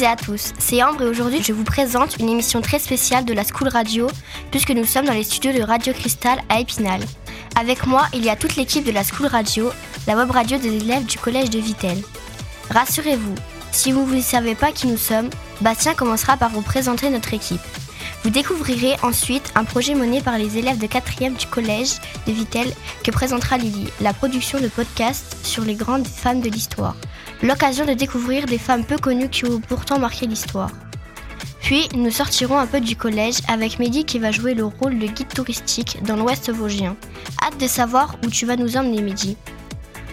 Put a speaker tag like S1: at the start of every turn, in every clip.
S1: Toutes et à tous, c'est Ambre et aujourd'hui je vous présente une émission très spéciale de la School Radio puisque nous sommes dans les studios de Radio Cristal à Épinal. Avec moi, il y a toute l'équipe de la School Radio, la web radio des élèves du collège de Vitel. Rassurez-vous, si vous ne savez pas qui nous sommes, Bastien commencera par vous présenter notre équipe. Vous découvrirez ensuite un projet mené par les élèves de 4e du collège de Vitel que présentera Lily, la production de podcasts sur les grandes femmes de l'histoire. L'occasion de découvrir des femmes peu connues qui ont pourtant marqué l'histoire. Puis, nous sortirons un peu du collège avec Mehdi qui va jouer le rôle de guide touristique dans l'Ouest vosgien. Hâte de savoir où tu vas nous emmener, Mehdi.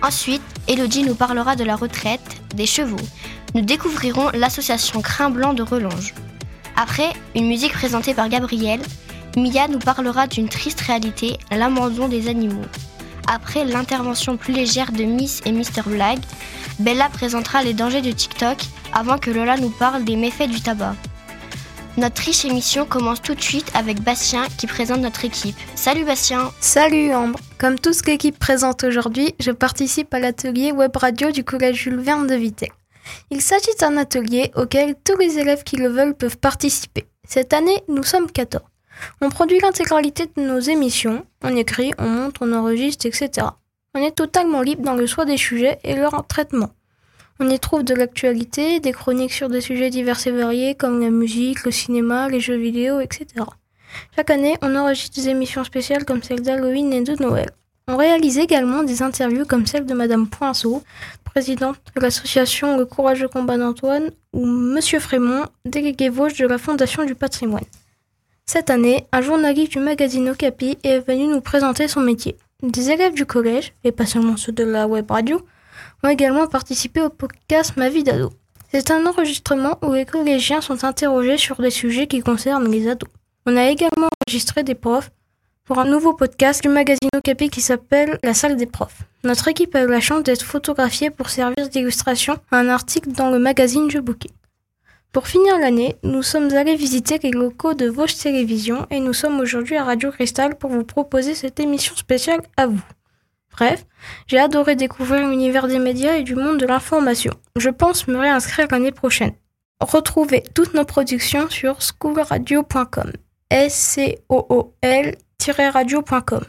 S1: Ensuite, Elodie nous parlera de la retraite des chevaux. Nous découvrirons l'association Crin Blanc de Relonge. Après, une musique présentée par Gabriel, Mia nous parlera d'une triste réalité, l'abandon des animaux. Après l'intervention plus légère de Miss et Mr Blague, Bella présentera les dangers de TikTok avant que Lola nous parle des méfaits du tabac. Notre riche émission commence tout de suite avec Bastien qui présente notre équipe. Salut Bastien
S2: Salut Ambre Comme tout ce que l'équipe présente aujourd'hui, je participe à l'atelier web radio du collège Jules Verne de Vitel. Il s'agit d'un atelier auquel tous les élèves qui le veulent peuvent participer. Cette année, nous sommes 14. On produit l'intégralité de nos émissions, on écrit, on monte, on enregistre, etc. On est totalement libre dans le choix des sujets et leur traitement. On y trouve de l'actualité, des chroniques sur des sujets divers et variés comme la musique, le cinéma, les jeux vidéo, etc. Chaque année, on enregistre des émissions spéciales comme celle d'Halloween et de Noël. On réalise également des interviews comme celle de Madame Poinceau, présidente de l'association Le Courageux Combat d'Antoine, ou Monsieur Frémont, délégué Vosges de la Fondation du patrimoine. Cette année, un journaliste du magazine Okapi est venu nous présenter son métier. Des élèves du collège, et pas seulement ceux de la web radio, ont également participé au podcast Ma vie d'ado. C'est un enregistrement où les collégiens sont interrogés sur des sujets qui concernent les ados. On a également enregistré des profs pour un nouveau podcast du magazine Okapi qui s'appelle La salle des profs. Notre équipe a eu la chance d'être photographiée pour servir d'illustration à un article dans le magazine Je Bouquet. Pour finir l'année, nous sommes allés visiter les locaux de Vosges Télévision et nous sommes aujourd'hui à Radio Cristal pour vous proposer cette émission spéciale à vous. Bref, j'ai adoré découvrir l'univers des médias et du monde de l'information. Je pense me réinscrire l'année prochaine. Retrouvez toutes nos productions sur schoolradio.com. S C O O L radio.com.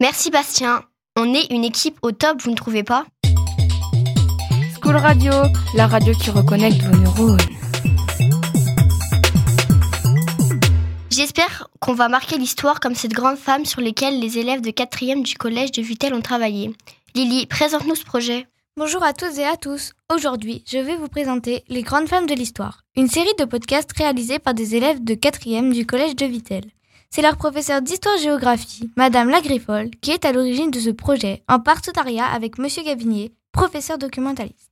S1: Merci Bastien. On est une équipe au top, vous ne trouvez pas?
S3: School Radio, la radio qui reconnecte vos neurones.
S1: J'espère qu'on va marquer l'histoire comme cette grande femme sur lesquelles les élèves de 4e du collège de Vitel ont travaillé. Lily, présente-nous ce projet.
S4: Bonjour à tous et à tous. Aujourd'hui, je vais vous présenter Les grandes femmes de l'histoire, une série de podcasts réalisés par des élèves de 4e du collège de Vitel. C'est leur professeur d'histoire-géographie, Madame Lagriffol, qui est à l'origine de ce projet, en partenariat avec Monsieur Gavinier, professeur documentaliste.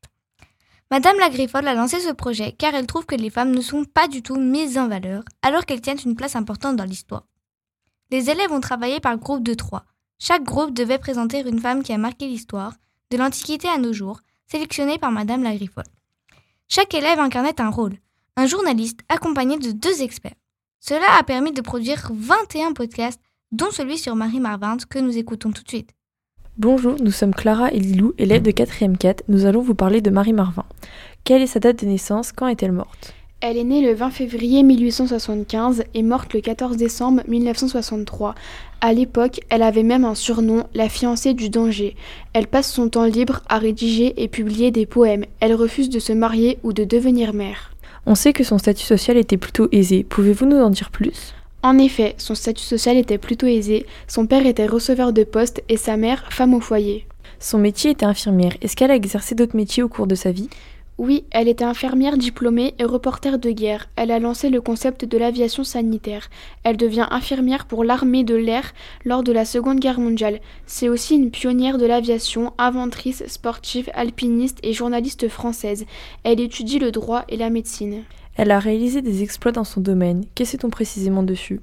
S4: Madame Lagriffol a lancé ce projet car elle trouve que les femmes ne sont pas du tout mises en valeur, alors qu'elles tiennent une place importante dans l'histoire. Les élèves ont travaillé par groupe de trois. Chaque groupe devait présenter une femme qui a marqué l'histoire, de l'Antiquité à nos jours, sélectionnée par Madame Lagriffol. Chaque élève incarnait un rôle, un journaliste accompagné de deux experts. Cela a permis de produire 21 podcasts, dont celui sur Marie Marvin que nous écoutons tout de suite.
S5: Bonjour, nous sommes Clara et Lilou, élèves de 4e 4. Nous allons vous parler de Marie Marvin. Quelle est sa date de naissance Quand est-elle morte?
S6: Elle est née le 20 février 1875 et morte le 14 décembre 1963. À l'époque, elle avait même un surnom, la fiancée du danger. Elle passe son temps libre à rédiger et publier des poèmes. Elle refuse de se marier ou de devenir mère.
S5: On sait que son statut social était plutôt aisé. Pouvez-vous nous en dire plus?
S6: En effet, son statut social était plutôt aisé. Son père était receveur de poste et sa mère femme au foyer.
S5: Son métier était infirmière. Est-ce qu'elle a exercé d'autres métiers au cours de sa vie?
S6: Oui, elle était infirmière diplômée et reporter de guerre. Elle a lancé le concept de l'aviation sanitaire. Elle devient infirmière pour l'armée de l'air lors de la Seconde Guerre mondiale. C'est aussi une pionnière de l'aviation, inventrice, sportive, alpiniste et journaliste française. Elle étudie le droit et la médecine.
S5: Elle a réalisé des exploits dans son domaine. Qu'est-ce sait-on précisément dessus?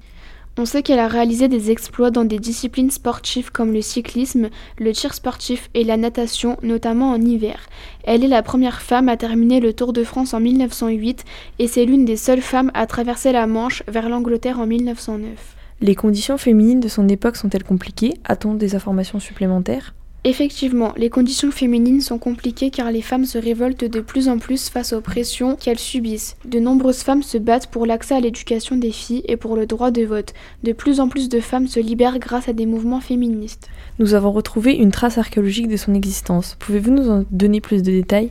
S6: On sait qu'elle a réalisé des exploits dans des disciplines sportives comme le cyclisme, le tir sportif et la natation, notamment en hiver. Elle est la première femme à terminer le Tour de France en 1908 et c'est l'une des seules femmes à traverser la Manche vers l'Angleterre en 1909.
S5: Les conditions féminines de son époque sont-elles compliquées? A-t-on des informations supplémentaires?
S6: Effectivement, les conditions féminines sont compliquées car les femmes se révoltent de plus en plus face aux pressions qu'elles subissent. De nombreuses femmes se battent pour l'accès à l'éducation des filles et pour le droit de vote. De plus en plus de femmes se libèrent grâce à des mouvements féministes.
S5: Nous avons retrouvé une trace archéologique de son existence. Pouvez-vous nous en donner plus de détails?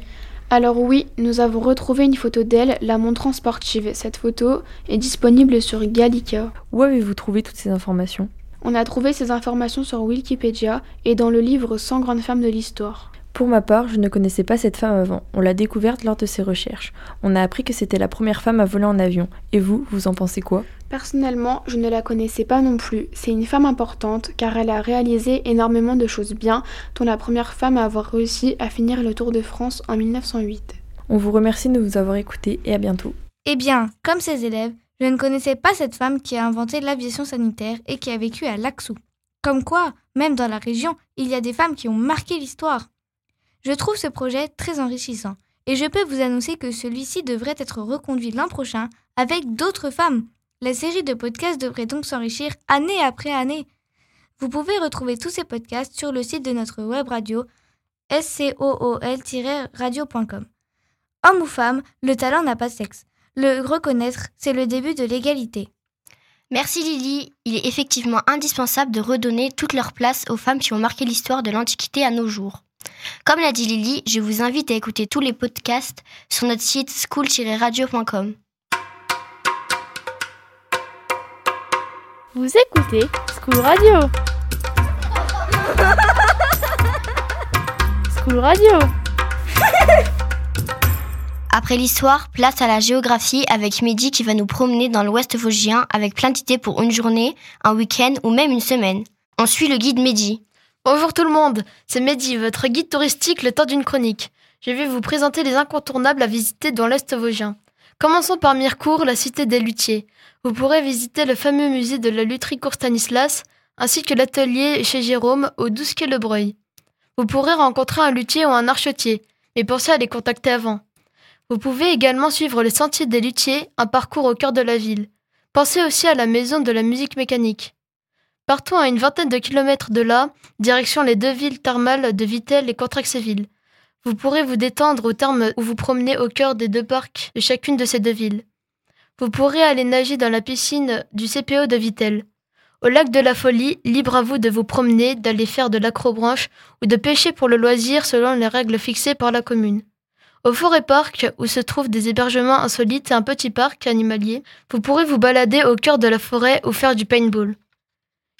S6: Alors oui, nous avons retrouvé une photo d'elle, la montrant sportive. Cette photo est disponible sur Gallica.
S5: Où avez-vous trouvé toutes ces informations?
S6: On a trouvé ces informations sur Wikipédia et dans le livre 100 grandes femmes de l'histoire.
S5: Pour ma part, je ne connaissais pas cette femme avant. On l'a découverte lors de ses recherches. On a appris que c'était la première femme à voler en avion. Et vous, vous en pensez quoi?
S6: Personnellement, je ne la connaissais pas non plus. C'est une femme importante car elle a réalisé énormément de choses bien, dont la première femme à avoir réussi à finir le Tour de France en 1908.
S5: On vous remercie de nous avoir écoutés et à bientôt.
S4: Eh bien, comme ses élèves, je ne connaissais pas cette femme qui a inventé l'aviation sanitaire et qui a vécu à Laxou. Comme quoi, même dans la région, il y a des femmes qui ont marqué l'histoire. Je trouve ce projet très enrichissant et je peux vous annoncer que celui-ci devrait être reconduit l'an prochain avec d'autres femmes. La série de podcasts devrait donc s'enrichir année après année. Vous pouvez retrouver tous ces podcasts sur le site de notre web radio scool-radio.com. Homme ou femme, le talent n'a pas de sexe. Le reconnaître, c'est le début de l'égalité.
S1: Merci Lily. Il est effectivement indispensable de redonner toute leur place aux femmes qui ont marqué l'histoire de l'Antiquité à nos jours. Comme l'a dit Lily, je vous invite à écouter tous les podcasts sur notre site school-radio.com.
S3: Vous écoutez School Radio. School Radio.
S1: Après l'histoire, place à la géographie avec Mehdi qui va nous promener dans l'ouest vosgien avec plein d'idées pour une journée, un week-end ou même une semaine. On suit le guide Mehdi.
S7: Bonjour tout le monde, c'est Mehdi, votre guide touristique le temps d'une chronique. Je vais vous présenter les incontournables à visiter dans l'Est vosgien. Commençons par Mirecourt, la cité des luthiers. Vous pourrez visiter le fameux musée de la lutherie Cour Stanislas, ainsi que l'atelier chez Jérôme au 12 quai Le Breuil. Vous pourrez rencontrer un luthier ou un archetier, mais pensez à les contacter avant. Vous pouvez également suivre le sentier des luthiers, un parcours au cœur de la ville. Pensez aussi à la maison de la musique mécanique. Partons à une vingtaine de kilomètres de là, direction les deux villes thermales de Vittel et Contrexéville. Vous pourrez vous détendre au terme où vous promenez au cœur des deux parcs de chacune de ces deux villes. Vous pourrez aller nager dans la piscine du CPO de Vittel. Au lac de la Folie, libre à vous de vous promener, d'aller faire de l'acrobranche ou de pêcher pour le loisir selon les règles fixées par la commune. Au Forêt Park, où se trouvent des hébergements insolites et un petit parc animalier, vous pourrez vous balader au cœur de la forêt ou faire du paintball.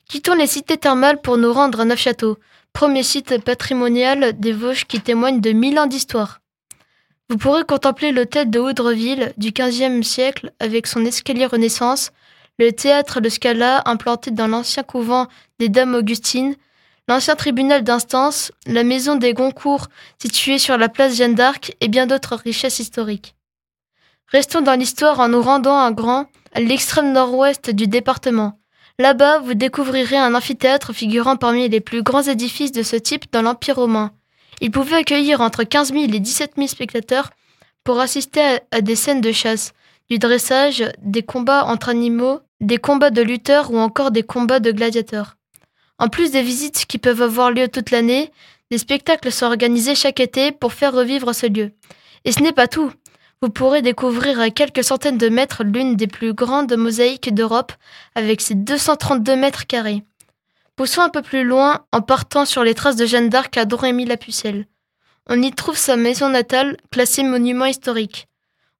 S7: Quittons les cités thermales pour nous rendre à Neufchâteau, premier site patrimonial des Vosges qui témoigne de mille ans d'histoire. Vous pourrez contempler l'hôtel de Houdreville du XVe siècle avec son escalier Renaissance, le théâtre Le Scala implanté dans l'ancien couvent des Dames Augustines, l'ancien tribunal d'instance, la maison des Goncourt située sur la place Jeanne d'Arc et bien d'autres richesses historiques. Restons dans l'histoire en nous rendant à Grand, à l'extrême nord-ouest du département. Là-bas, vous découvrirez un amphithéâtre figurant parmi les plus grands édifices de ce type dans l'Empire romain. Il pouvait accueillir entre 15 000 et 17 000 spectateurs pour assister à, des scènes de chasse, du dressage, des combats entre animaux, des combats de lutteurs ou encore des combats de gladiateurs. En plus des visites qui peuvent avoir lieu toute l'année, des spectacles sont organisés chaque été pour faire revivre ce lieu. Et ce n'est pas tout. Vous pourrez découvrir à quelques centaines de mètres l'une des plus grandes mosaïques d'Europe avec ses 232 mètres carrés. Poussons un peu plus loin en partant sur les traces de Jeanne d'Arc à Dorémy-la-Pucelle. On y trouve sa maison natale, classée monument historique.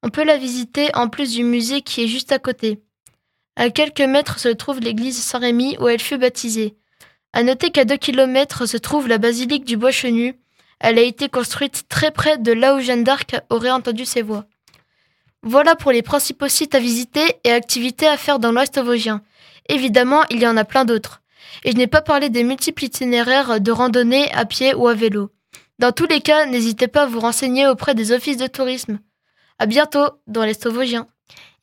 S7: On peut la visiter en plus du musée qui est juste à côté. À quelques mètres se trouve l'église Saint-Rémy où elle fut baptisée. À noter qu'à deux kilomètres se trouve la basilique du Bois-Chenu. Elle a été construite très près de là où Jeanne d'Arc aurait entendu ses voix. Voilà pour les principaux sites à visiter et activités à faire dans l'Ouest vosgien. Évidemment, il y en a plein d'autres. Et je n'ai pas parlé des multiples itinéraires de randonnée à pied ou à vélo. Dans tous les cas, n'hésitez pas à vous renseigner auprès des offices de tourisme. À bientôt dans l'Est vosgien.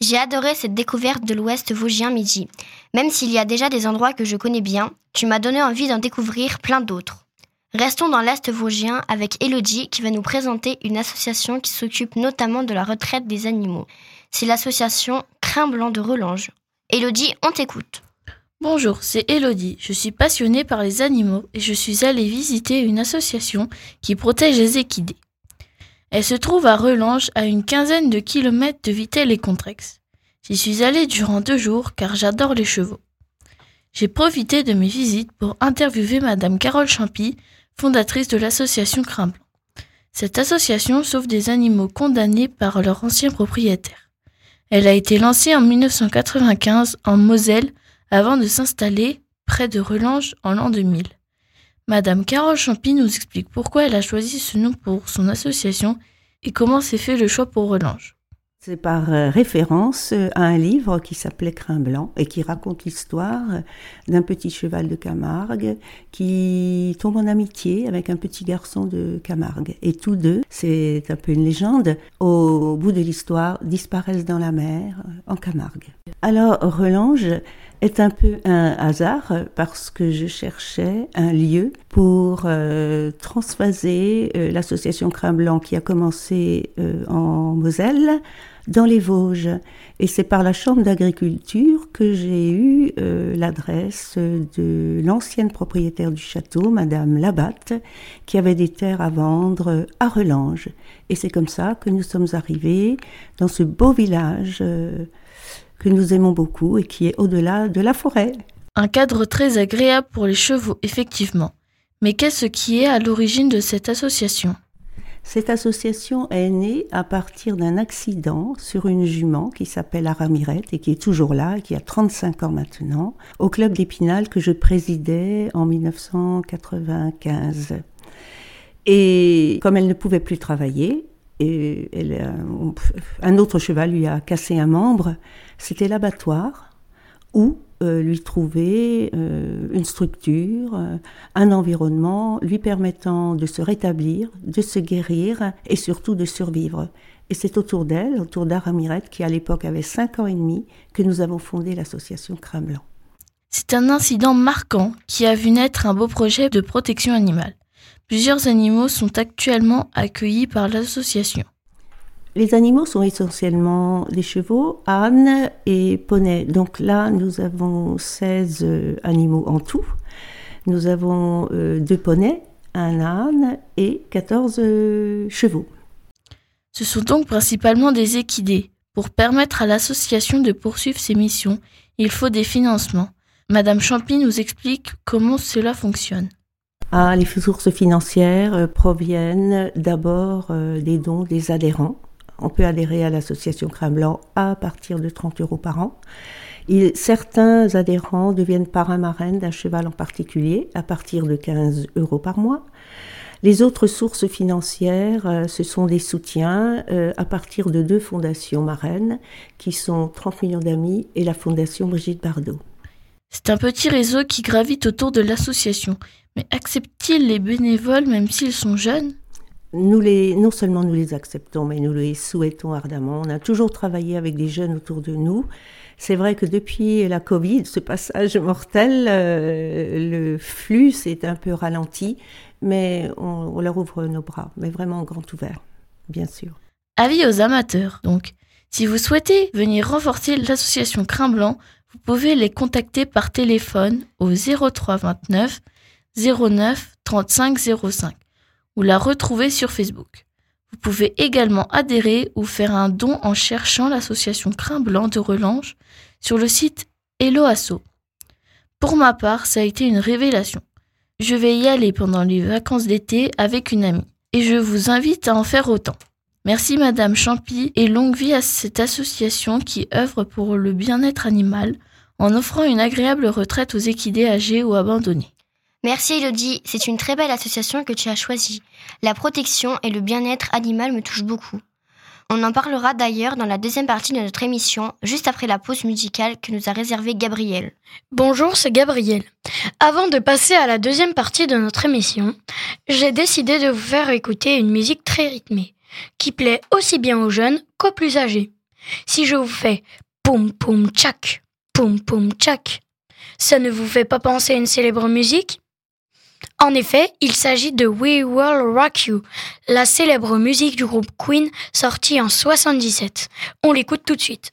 S1: J'ai adoré cette découverte de l'Ouest vosgien midi. Même s'il y a déjà des endroits que je connais bien, tu m'as donné envie d'en découvrir plein d'autres. Restons dans l'Est vosgien avec Elodie qui va nous présenter une association qui s'occupe notamment de la retraite des animaux. C'est l'association Crin Blanc de Relange. Elodie, on t'écoute.
S8: Bonjour, c'est Elodie. Je suis passionnée par les animaux et je suis allée visiter une association qui protège les équidés. Elle se trouve à Relange, à une quinzaine de kilomètres de Vittel et Contrex. J'y suis allée durant deux jours car j'adore les chevaux. J'ai profité de mes visites pour interviewer Madame Carole Champy, fondatrice de l'association Crin Cette association sauve des animaux condamnés par leurs anciens propriétaires. Elle a été lancée en 1995 en Moselle avant de s'installer près de Relange en l'an 2000. Madame Carole Champy nous explique pourquoi elle a choisi ce nom pour son association et comment s'est fait le choix pour Relange.
S9: C'est par euh, référence euh, à un livre qui s'appelait Crin Blanc et qui raconte l'histoire d'un petit cheval de Camargue qui tombe en amitié avec un petit garçon de Camargue. Et tous deux, c'est un peu une légende, au bout de l'histoire, disparaissent dans la mer en Camargue. Alors, Relange est un peu un hasard parce que je cherchais un lieu pour transphaser l'association Crin Blanc qui a commencé en Moselle dans les Vosges. Et c'est par la Chambre d'agriculture que j'ai eu euh, l'adresse de l'ancienne propriétaire du château, Madame Labatte, qui avait des terres à vendre à Relange. Et c'est comme ça que nous sommes arrivés dans ce beau village euh, que nous aimons beaucoup et qui est au-delà de la forêt.
S8: Un cadre très agréable pour les chevaux, effectivement. Mais qu'est-ce qui est à l'origine de cette association?
S9: Cette association est née à partir d'un accident sur une jument qui s'appelle Aramirette et qui est toujours là, qui a 35 ans maintenant, au club d'Épinal que je présidais en 1995. Et comme elle ne pouvait plus travailler, et elle, un autre cheval lui a cassé un membre, c'était l'abattoir où euh, lui trouver euh, une structure, euh, un environnement lui permettant de se rétablir, de se guérir et surtout de survivre. Et c'est autour d'elle, autour d'Aramirette, qui à l'époque avait 5 ans et demi, que nous avons fondé l'association Crâne Blanc.
S8: C'est un incident marquant qui a vu naître un beau projet de protection animale. Plusieurs animaux sont actuellement accueillis par l'association.
S9: Les animaux sont essentiellement des chevaux, ânes et poneys. Donc là, nous avons 16 euh, animaux en tout. Nous avons euh, deux poneys, un âne et 14 euh, chevaux.
S8: Ce sont donc principalement des équidés. Pour permettre à l'association de poursuivre ses missions, il faut des financements. Madame Champy nous explique comment cela fonctionne.
S9: Ah, les sources financières proviennent d'abord des dons des adhérents on peut adhérer à l'association Crème Blanc à partir de 30 euros par an. certains adhérents deviennent parrain marraine d'un cheval en particulier à partir de 15 euros par mois. Les autres sources financières, euh, ce sont des soutiens euh, à partir de deux fondations marraines qui sont 30 millions d'amis et la fondation Brigitte Bardot.
S8: C'est un petit réseau qui gravite autour de l'association. Mais accepte-t-il les bénévoles même s'ils sont jeunes?
S9: Nous les, non seulement nous les acceptons, mais nous les souhaitons ardemment. On a toujours travaillé avec des jeunes autour de nous. C'est vrai que depuis la Covid, ce passage mortel, euh, le flux s'est un peu ralenti, mais on, on, leur ouvre nos bras, mais vraiment grand ouvert, bien sûr.
S8: Avis aux amateurs, donc. Si vous souhaitez venir renforcer l'association Crin Blanc, vous pouvez les contacter par téléphone au 03 29 09 35 05 ou la retrouver sur Facebook. Vous pouvez également adhérer ou faire un don en cherchant l'association Crin Blanc de Relange sur le site Hello. Pour ma part, ça a été une révélation. Je vais y aller pendant les vacances d'été avec une amie et je vous invite à en faire autant. Merci Madame Champy et longue vie à cette association qui œuvre pour le bien-être animal en offrant une agréable retraite aux équidés âgés ou abandonnés.
S1: Merci Elodie, c'est une très belle association que tu as choisie. La protection et le bien-être animal me touchent beaucoup. On en parlera d'ailleurs dans la deuxième partie de notre émission, juste après la pause musicale que nous a réservée Gabriel.
S10: Bonjour, c'est Gabriel. Avant de passer à la deuxième partie de notre émission, j'ai décidé de vous faire écouter une musique très rythmée, qui plaît aussi bien aux jeunes qu'aux plus âgés. Si je vous fais poum poum tchak, poum poum tchak, ça ne vous fait pas penser à une célèbre musique? En effet, il s'agit de We Will Rock You, la célèbre musique du groupe Queen sortie en 77. On l'écoute tout de suite.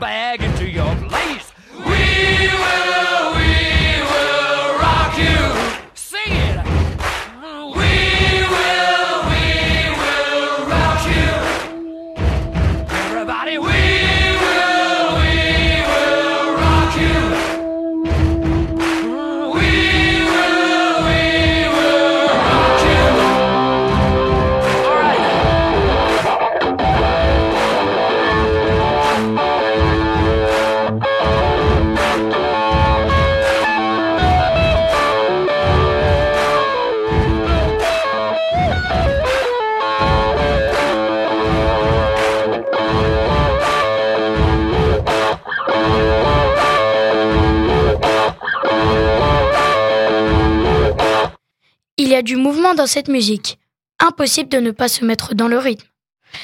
S11: bag into your place. We will,
S10: dans cette musique. Impossible de ne pas se mettre dans le rythme.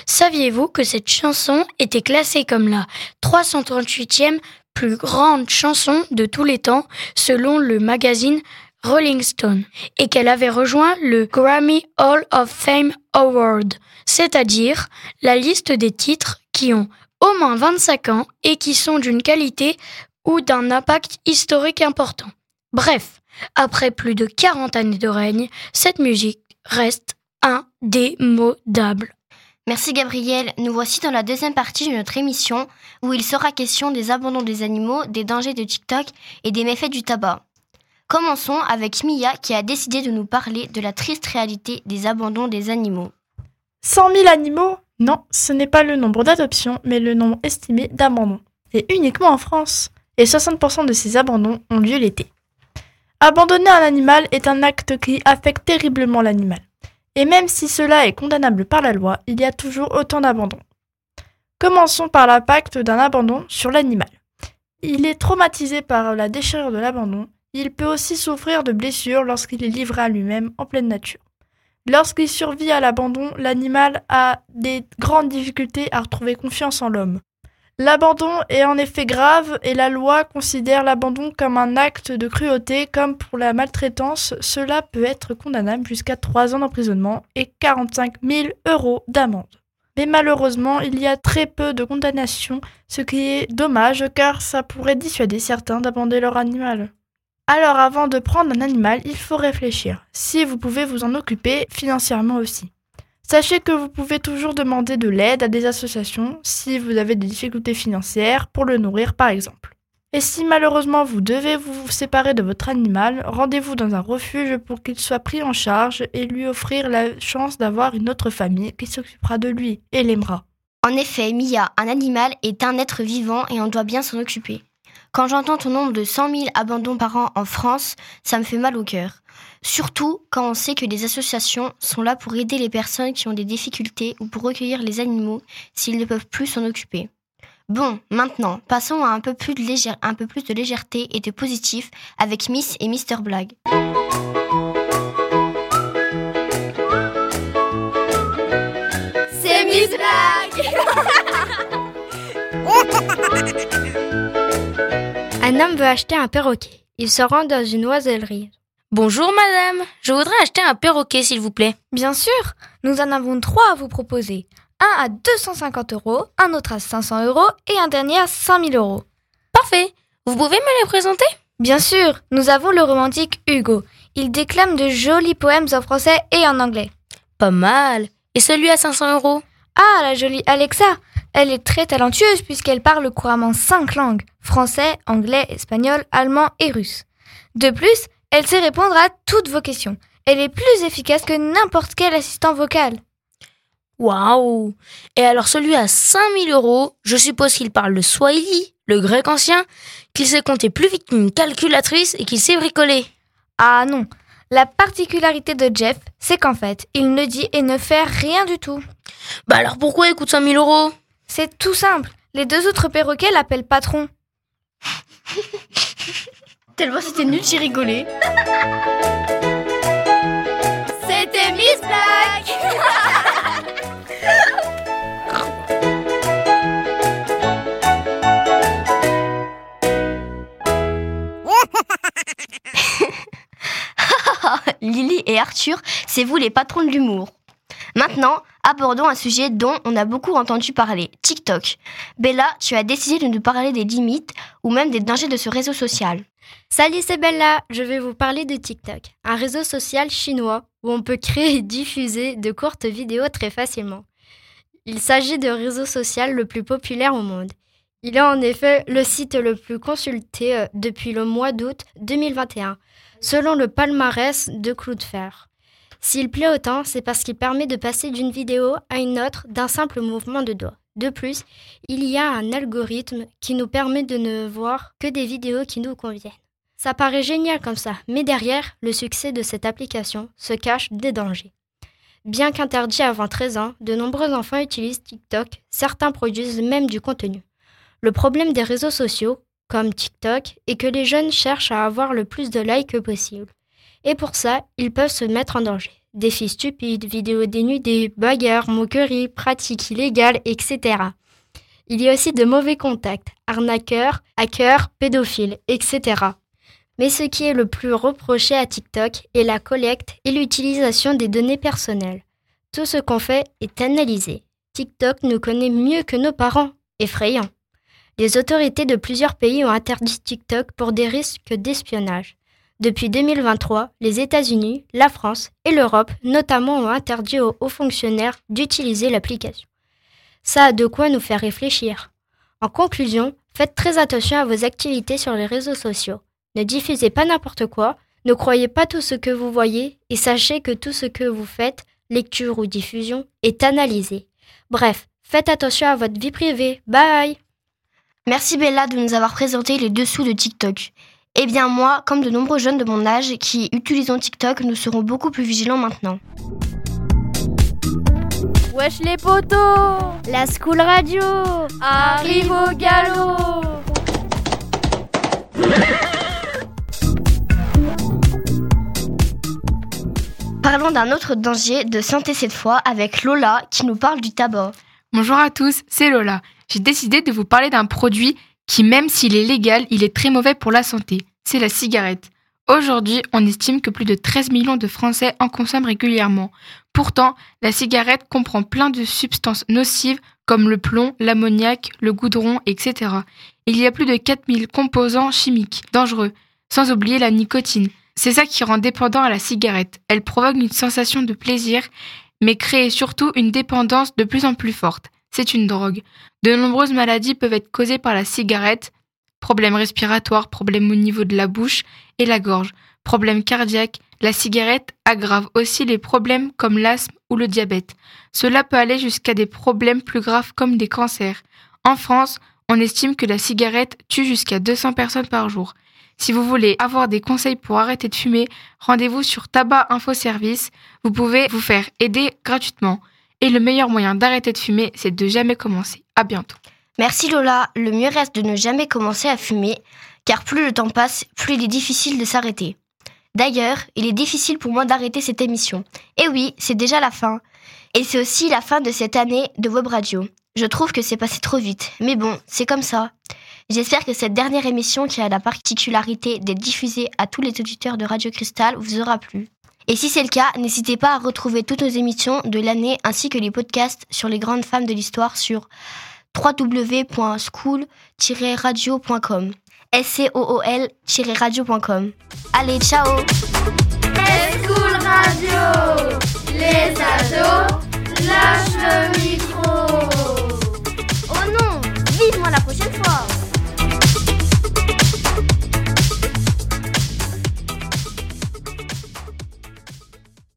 S10: Saviez-vous que cette chanson était classée comme la 338e plus grande chanson de tous les temps selon le magazine Rolling Stone et qu'elle avait rejoint le Grammy Hall of Fame Award, c'est-à-dire la liste des titres qui ont au moins 25 ans et qui sont d'une qualité ou d'un impact historique important. Bref, après plus de 40 années de règne, cette musique reste indémodable.
S1: Merci Gabriel. Nous voici dans la deuxième partie de notre émission où il sera question des abandons des animaux, des dangers de TikTok et des méfaits du tabac. Commençons avec Mia qui a décidé de nous parler de la triste réalité des abandons des animaux.
S12: 100 000 animaux? Non, ce n'est pas le nombre d'adoptions, mais le nombre estimé d'abandons. Et uniquement en France. Et 60% de ces abandons ont lieu l'été. Abandonner un animal est un acte qui affecte terriblement l'animal. Et même si cela est condamnable par la loi, il y a toujours autant d'abandons. Commençons par l'impact d'un abandon sur l'animal. Il est traumatisé par la déchirure de l'abandon. Il peut aussi souffrir de blessures lorsqu'il est livré à lui-même en pleine nature. Lorsqu'il survit à l'abandon, l'animal a des grandes difficultés à retrouver confiance en l'homme. L'abandon est en effet grave et la loi considère l'abandon comme un acte de cruauté comme pour la maltraitance. Cela peut être condamnable jusqu'à 3 ans d'emprisonnement et 45 000 euros d'amende. Mais malheureusement, il y a très peu de condamnations, ce qui est dommage car ça pourrait dissuader certains d'abandonner leur animal. Alors avant de prendre un animal, il faut réfléchir, si vous pouvez vous en occuper financièrement aussi. Sachez que vous pouvez toujours demander de l'aide à des associations si vous avez des difficultés financières pour le nourrir par exemple. Et si malheureusement vous devez vous séparer de votre animal, rendez-vous dans un refuge pour qu'il soit pris en charge et lui offrir la chance d'avoir une autre famille qui s'occupera de lui et l'aimera.
S1: En effet, Mia, un animal est un être vivant et on doit bien s'en occuper. Quand j'entends ton nombre de 100 000 abandons par an en France, ça me fait mal au cœur. Surtout quand on sait que les associations sont là pour aider les personnes qui ont des difficultés ou pour recueillir les animaux s'ils ne peuvent plus s'en occuper. Bon, maintenant, passons à un peu, plus de légère, un peu plus de légèreté et de positif avec Miss et Mister Blague.
S13: C'est Miss Blague
S10: Un homme veut acheter un perroquet. Il se rend dans une oisellerie.
S14: Bonjour madame, je voudrais acheter un perroquet s'il vous plaît.
S4: Bien sûr, nous en avons trois à vous proposer. Un à 250 euros, un autre à 500 euros et un dernier à 5000 euros.
S14: Parfait, vous pouvez me les présenter?
S4: Bien sûr, nous avons le romantique Hugo. Il déclame de jolis poèmes en français et en anglais.
S14: Pas mal. Et celui à 500 euros?
S4: Ah, la jolie Alexa Elle est très talentueuse puisqu'elle parle couramment cinq langues. Français, anglais, espagnol, allemand et russe. De plus, elle sait répondre à toutes vos questions. Elle est plus efficace que n'importe quel assistant vocal.
S14: Waouh Et alors celui à 5000 euros, je suppose qu'il parle le swahili, le grec ancien, qu'il sait compter plus vite qu'une calculatrice et qu'il sait bricoler.
S4: Ah non, la particularité de Jeff, c'est qu'en fait, il ne dit et ne fait rien du tout.
S14: Bah alors pourquoi il coûte 5000 euros?
S4: C'est tout simple. Les deux autres perroquets l'appellent patron.
S7: Tellement c'était nul, j'ai rigolé.
S4: C'était Miss Black
S1: Lily et Arthur, c'est vous les patrons de l'humour. Maintenant, abordons un sujet dont on a beaucoup entendu parler, TikTok. Bella, tu as décidé de nous parler des limites ou même des dangers de ce réseau social.
S13: Salut, c'est Bella. Je vais vous parler de TikTok, un réseau social chinois où on peut créer et diffuser de courtes vidéos très facilement. Il s'agit de réseau social le plus populaire au monde. Il est en effet le site le plus consulté euh, depuis le mois d'août 2021, selon le palmarès de Cloudflare. S'il plaît autant, c'est parce qu'il permet de passer d'une vidéo à une autre d'un simple mouvement de doigt. De plus, il y a un algorithme qui nous permet de ne voir que des vidéos qui nous conviennent. Ça paraît génial comme ça, mais derrière le succès de cette application se cachent des dangers. Bien qu'interdit avant 13 ans, de nombreux enfants utilisent TikTok, certains produisent même du contenu. Le problème des réseaux sociaux, comme TikTok, est que les jeunes cherchent à avoir le plus de likes possible. Et pour ça, ils peuvent se mettre en danger. Défis stupides, vidéos dénudées, bagarres, moqueries, pratiques illégales, etc. Il y a aussi de mauvais contacts, arnaqueurs, hackers, pédophiles, etc. Mais ce qui est le plus reproché à TikTok est la collecte et l'utilisation des données personnelles. Tout ce qu'on fait est analysé. TikTok nous connaît mieux que nos parents. Effrayant. Les autorités de plusieurs pays ont interdit TikTok pour des risques d'espionnage. Depuis 2023, les États-Unis, la France et l'Europe notamment ont interdit aux hauts fonctionnaires d'utiliser l'application. Ça a de quoi nous faire réfléchir. En conclusion, faites très attention à vos activités sur les réseaux sociaux. Ne diffusez pas n'importe quoi, ne croyez pas tout ce que vous voyez et sachez que tout ce que vous faites, lecture ou diffusion, est analysé. Bref, faites attention à votre vie privée. Bye
S1: Merci Bella de nous avoir présenté les dessous de TikTok. Eh bien moi, comme de nombreux jeunes de mon âge qui utilisons TikTok, nous serons beaucoup plus vigilants maintenant.
S4: Wesh les potos
S13: La School Radio
S4: Arrive au galop
S1: Parlons d'un autre danger de santé cette fois avec Lola qui nous parle du tabac.
S15: Bonjour à tous, c'est Lola. J'ai décidé de vous parler d'un produit qui, même s'il est légal, il est très mauvais pour la santé. C'est la cigarette. Aujourd'hui, on estime que plus de 13 millions de Français en consomment régulièrement. Pourtant, la cigarette comprend plein de substances nocives comme le plomb, l'ammoniac, le goudron, etc. Il y a plus de 4000 composants chimiques dangereux, sans oublier la nicotine. C'est ça qui rend dépendant à la cigarette. Elle provoque une sensation de plaisir, mais crée surtout une dépendance de plus en plus forte. C'est une drogue. De nombreuses maladies peuvent être causées par la cigarette, problèmes respiratoires, problèmes au niveau de la bouche et la gorge, problèmes cardiaques. La cigarette aggrave aussi les problèmes comme l'asthme ou le diabète. Cela peut aller jusqu'à des problèmes plus graves comme des cancers. En France, on estime que la cigarette tue jusqu'à 200 personnes par jour. Si vous voulez avoir des conseils pour arrêter de fumer, rendez-vous sur Tabac Info Service. Vous pouvez vous faire aider gratuitement. Et le meilleur moyen d'arrêter de fumer, c'est de jamais commencer. À bientôt.
S1: Merci Lola, le mieux reste de ne jamais commencer à fumer, car plus le temps passe, plus il est difficile de s'arrêter. D'ailleurs, il est difficile pour moi d'arrêter cette émission. Et oui, c'est déjà la fin. Et c'est aussi la fin de cette année de Web Radio. Je trouve que c'est passé trop vite, mais bon, c'est comme ça. J'espère que cette dernière émission qui a la particularité d'être diffusée à tous les auditeurs de Radio Cristal vous aura plu. Et si c'est le cas, n'hésitez pas à retrouver toutes nos émissions de l'année ainsi que les podcasts sur les grandes femmes de l'histoire sur www.school-radio.com. S-C-O-O-L-radio.com. Allez, ciao
S4: Radio Les ados, lâche le micro Oh non Vive-moi la prochaine fois